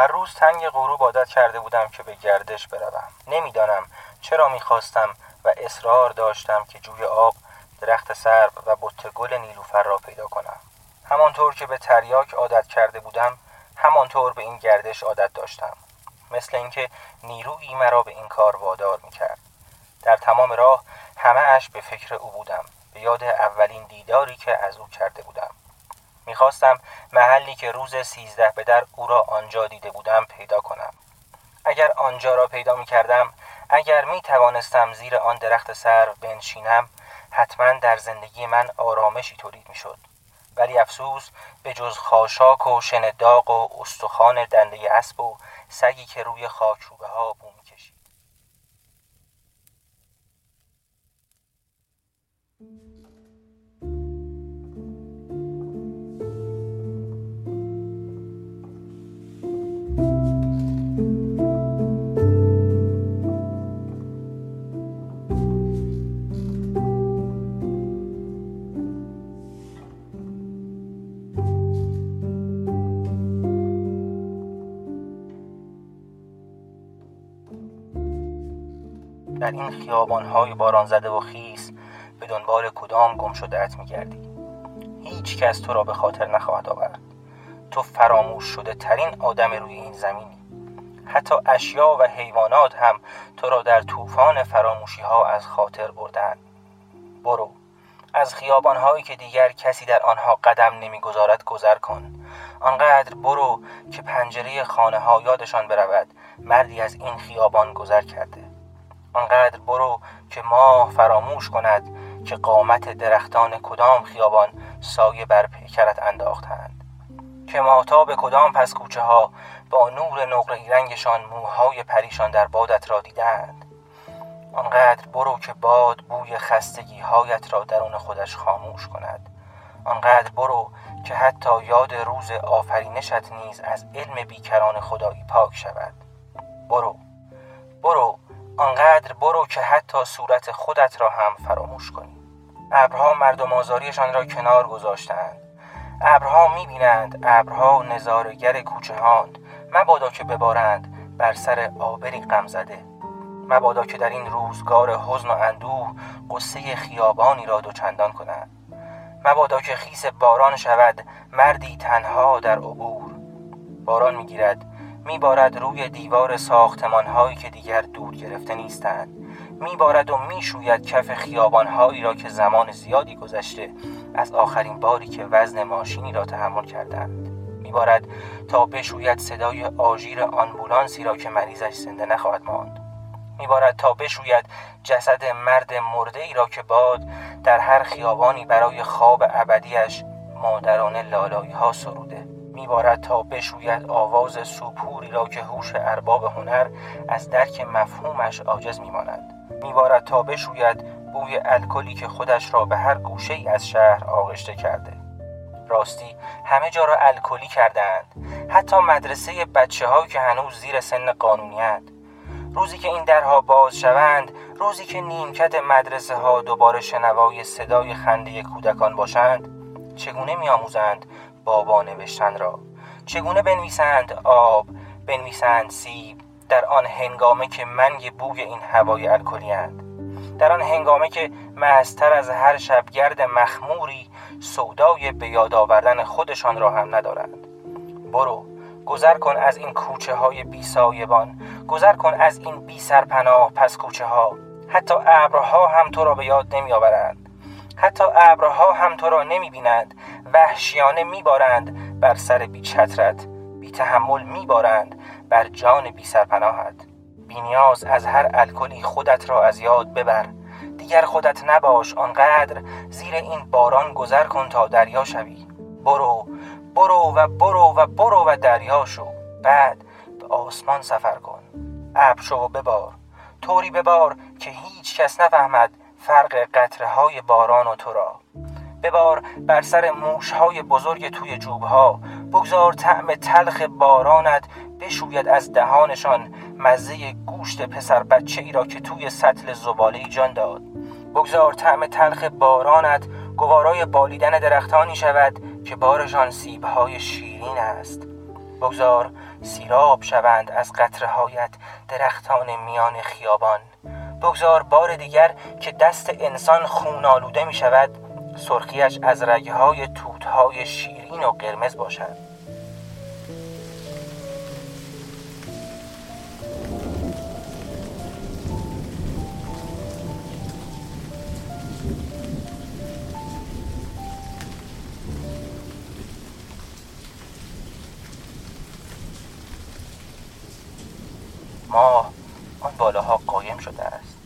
هر روز تنگ غروب عادت کرده بودم که به گردش بروم. نمی‌دانم چرا می‌خواستم و اصرار داشتم که جوی آب درخت سرب و بوته گل نیلوفر را پیدا کنم. همانطور که به تریاک عادت کرده بودم همانطور به این گردش عادت داشتم. مثل اینکه نیرویی مرا به این کار وادار می‌کرد. در تمام راه همه اش به فکر او بودم. به یاد اولین دیداری که از او کرده بودم. می‌خواستم محلی که روز سیزده به در او را آنجا دیده بودم پیدا کنم. اگر آنجا را پیدا می کردم اگر می توانستم زیر آن درخت سر بنشینم حتما در زندگی من آرامشی تولید می شد ولی افسوس به جز خاشاک و شن داغ و استخوان دنده اسب و سگی که روی خاکروبه ها بو در این خیابانهای باران زده و خیس به دنبال کدام گم شدهت میگردی؟ هیچ کس تو را به خاطر نخواهد آورد. تو فراموش شده ترین آدم روی این زمینی. حتی اشیا و حیوانات هم تو را در طوفان فراموشی ها از خاطر بردن برو از خیابان هایی که دیگر کسی در آنها قدم نمی‌گذارد گذر کن. آنقدر برو که پنجره خانه ها یادشان برود مردی از این خیابان گذر کرده. آنقدر برو که ماه فراموش کند که قامت درختان کدام خیابان سایه بر پیکرت انداختند. که به کدام پس کوچه ها با نور نقره رنگشان موهای پریشان در بادت را دیدند. آنقدر برو که باد بوی خستگی هایت را درون خودش خاموش کند. آنقدر برو که حتی یاد روز آفرینشت نیز از علم بیکران خدایی پاک شود. برو برو. آنقدر برو که حتی صورت خودت را هم فراموش کنی. ابرها مردم آزاریشان را کنار گذاشتند ابرها می‌بینند ابرها نظارگر کوچه هاند مبادا که ببارند بر سر آبری غم زده مبادا که در این روزگار حزن و اندوه قصه خیابانی را دوچندان کنند. مبادا که خیس باران شود مردی تنها در عبور. باران می‌گیرد میبارد روی دیوار ساختمان هایی که دیگر دور گرفته نیستند. میبارد و می‌شوید کف خیابان هایی را که زمان زیادی گذشته از آخرین باری که وزن ماشینی را تحمل کردند. میبارد تا بشوید صدای آژیر آنبولانسی را که مریضش زنده نخواهد ماند. میبارد تا بشوید جسد مرد مرده ای را که باد در هر خیابانی برای خواب ابدیش مادران لالایی ها سروده. میبارد تا بشوید آواز سوپوری را که هوش ارباب هنر از درک مفهومش عاجز میماند. میبارد تا بشوید بوی الکلی که خودش را به هر گوشه ای از شهر آغشته کرده. راستی همه جا را الکلی کردند حتی مدرسه بچه هایی که هنوز زیر سن قانونیت روزی که این درها باز شوند روزی که نیمکت مدرسه ها دوباره شنوای صدای خنده کودکان باشند چگونه میآموزند بابا نوشتن را. چگونه بنویسند آب بنویسند سیب در آن هنگامه که منگ بوی این هوای الکلیاند در آن هنگامه که مستر از هر شبگرد مخموری سودای به یاد آوردن خودشان را هم ندارند. برو گذر کن از این کوچه های بی سایبان. گذر کن از این بی سرپناه پس کوچه ها. حتی ابرها هم تو را به یاد نمی آورند حتی ابرها هم تو را نمی بینند وحشیانه میبارند بر سر بی چترت بی تحمل میبارند بر جان بی سرپناهت. بی نیاز از هر الکلی خودت را از یاد ببر. دیگر خودت نباش آنقدر زیر این باران گذر کن تا دریا شوی. برو برو و برو و برو و دریا شو. بعد به آسمان سفر کن. ابر شو و ببار. طوری ببار که هیچ کس نفهمد فرق قطره های باران و تو را. ببار بر سر موشهای بزرگ توی جوبها. بگذار طعم تلخ بارانت بشوید از دهانشان. مزه گوشت پسر بچه ای را که توی سطل زباله جان داد. بگذار طعم تلخ بارانت گوارای بالیدن درختانی شود که بارشان سیبهای شیرین است. بگذار سیراب شوند از قطرهایت درختان میان خیابان. بگذار بار دیگر که دست انسان خون آلوده می شود سرخیش از رگهای توتهای شیرین و قرمز باشد. ماه آن بالاها قایم شده است.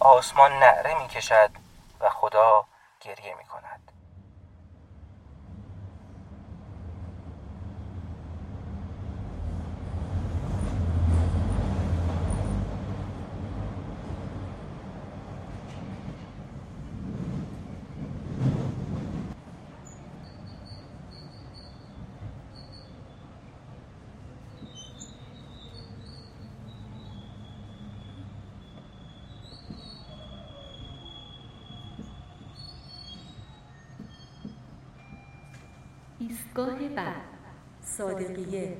آسمان نعره می کشد و خدا گریه می کند ایستگاه بعد صادقیه.